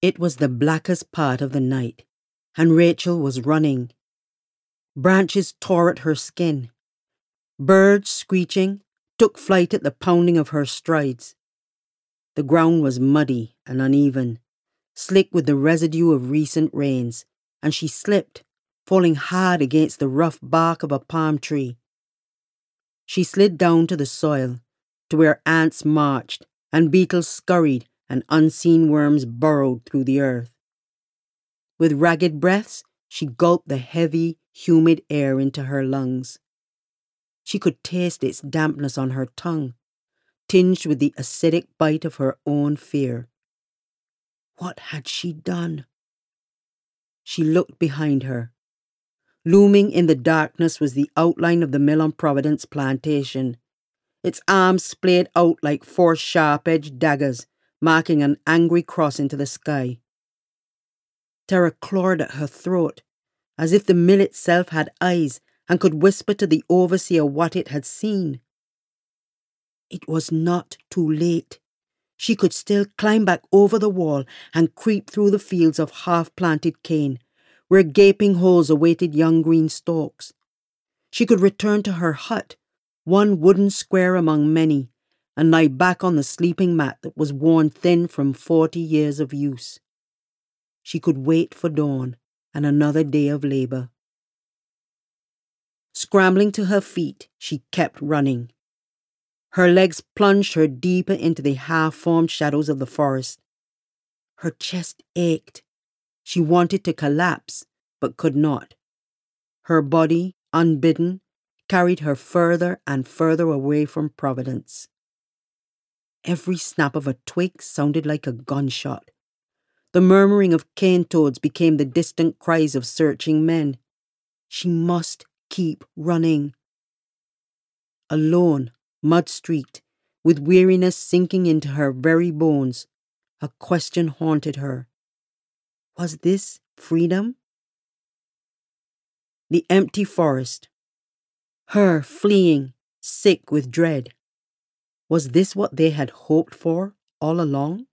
It was the blackest part of the night, and Rachel was running. Branches tore at her skin. Birds, screeching, took flight at the pounding of her strides. The ground was muddy and uneven, slick with the residue of recent rains, and she slipped, falling hard against the rough bark of a palm tree. She slid down to the soil, to where ants marched and beetles scurried and unseen worms burrowed through the earth. With ragged breaths, she gulped the heavy, humid air into her lungs. She could taste its dampness on her tongue, tinged with the acidic bite of her own fear. What had she done? She looked behind her. Looming in the darkness was the outline of the mill on Providence plantation, its arms splayed out like four sharp edged daggers, marking an angry cross into the sky. Terror clawed at her throat, as if the mill itself had eyes and could whisper to the overseer what it had seen. It was not too late. She could still climb back over the wall and creep through the fields of half planted cane, where gaping holes awaited young green stalks. She could return to her hut, one wooden square among many, and lie back on the sleeping mat that was worn thin from forty years of use. She could wait for dawn and another day of labor. Scrambling to her feet, she kept running. Her legs plunged her deeper into the half formed shadows of the forest. Her chest ached. She wanted to collapse, but could not. Her body, unbidden, carried her further and further away from Providence. Every snap of a twig sounded like a gunshot. The murmuring of cane toads became the distant cries of searching men. She must keep running. Alone, mud streaked, with weariness sinking into her very bones, a question haunted her. Was this freedom? The empty forest. Her fleeing, sick with dread. Was this what they had hoped for all along?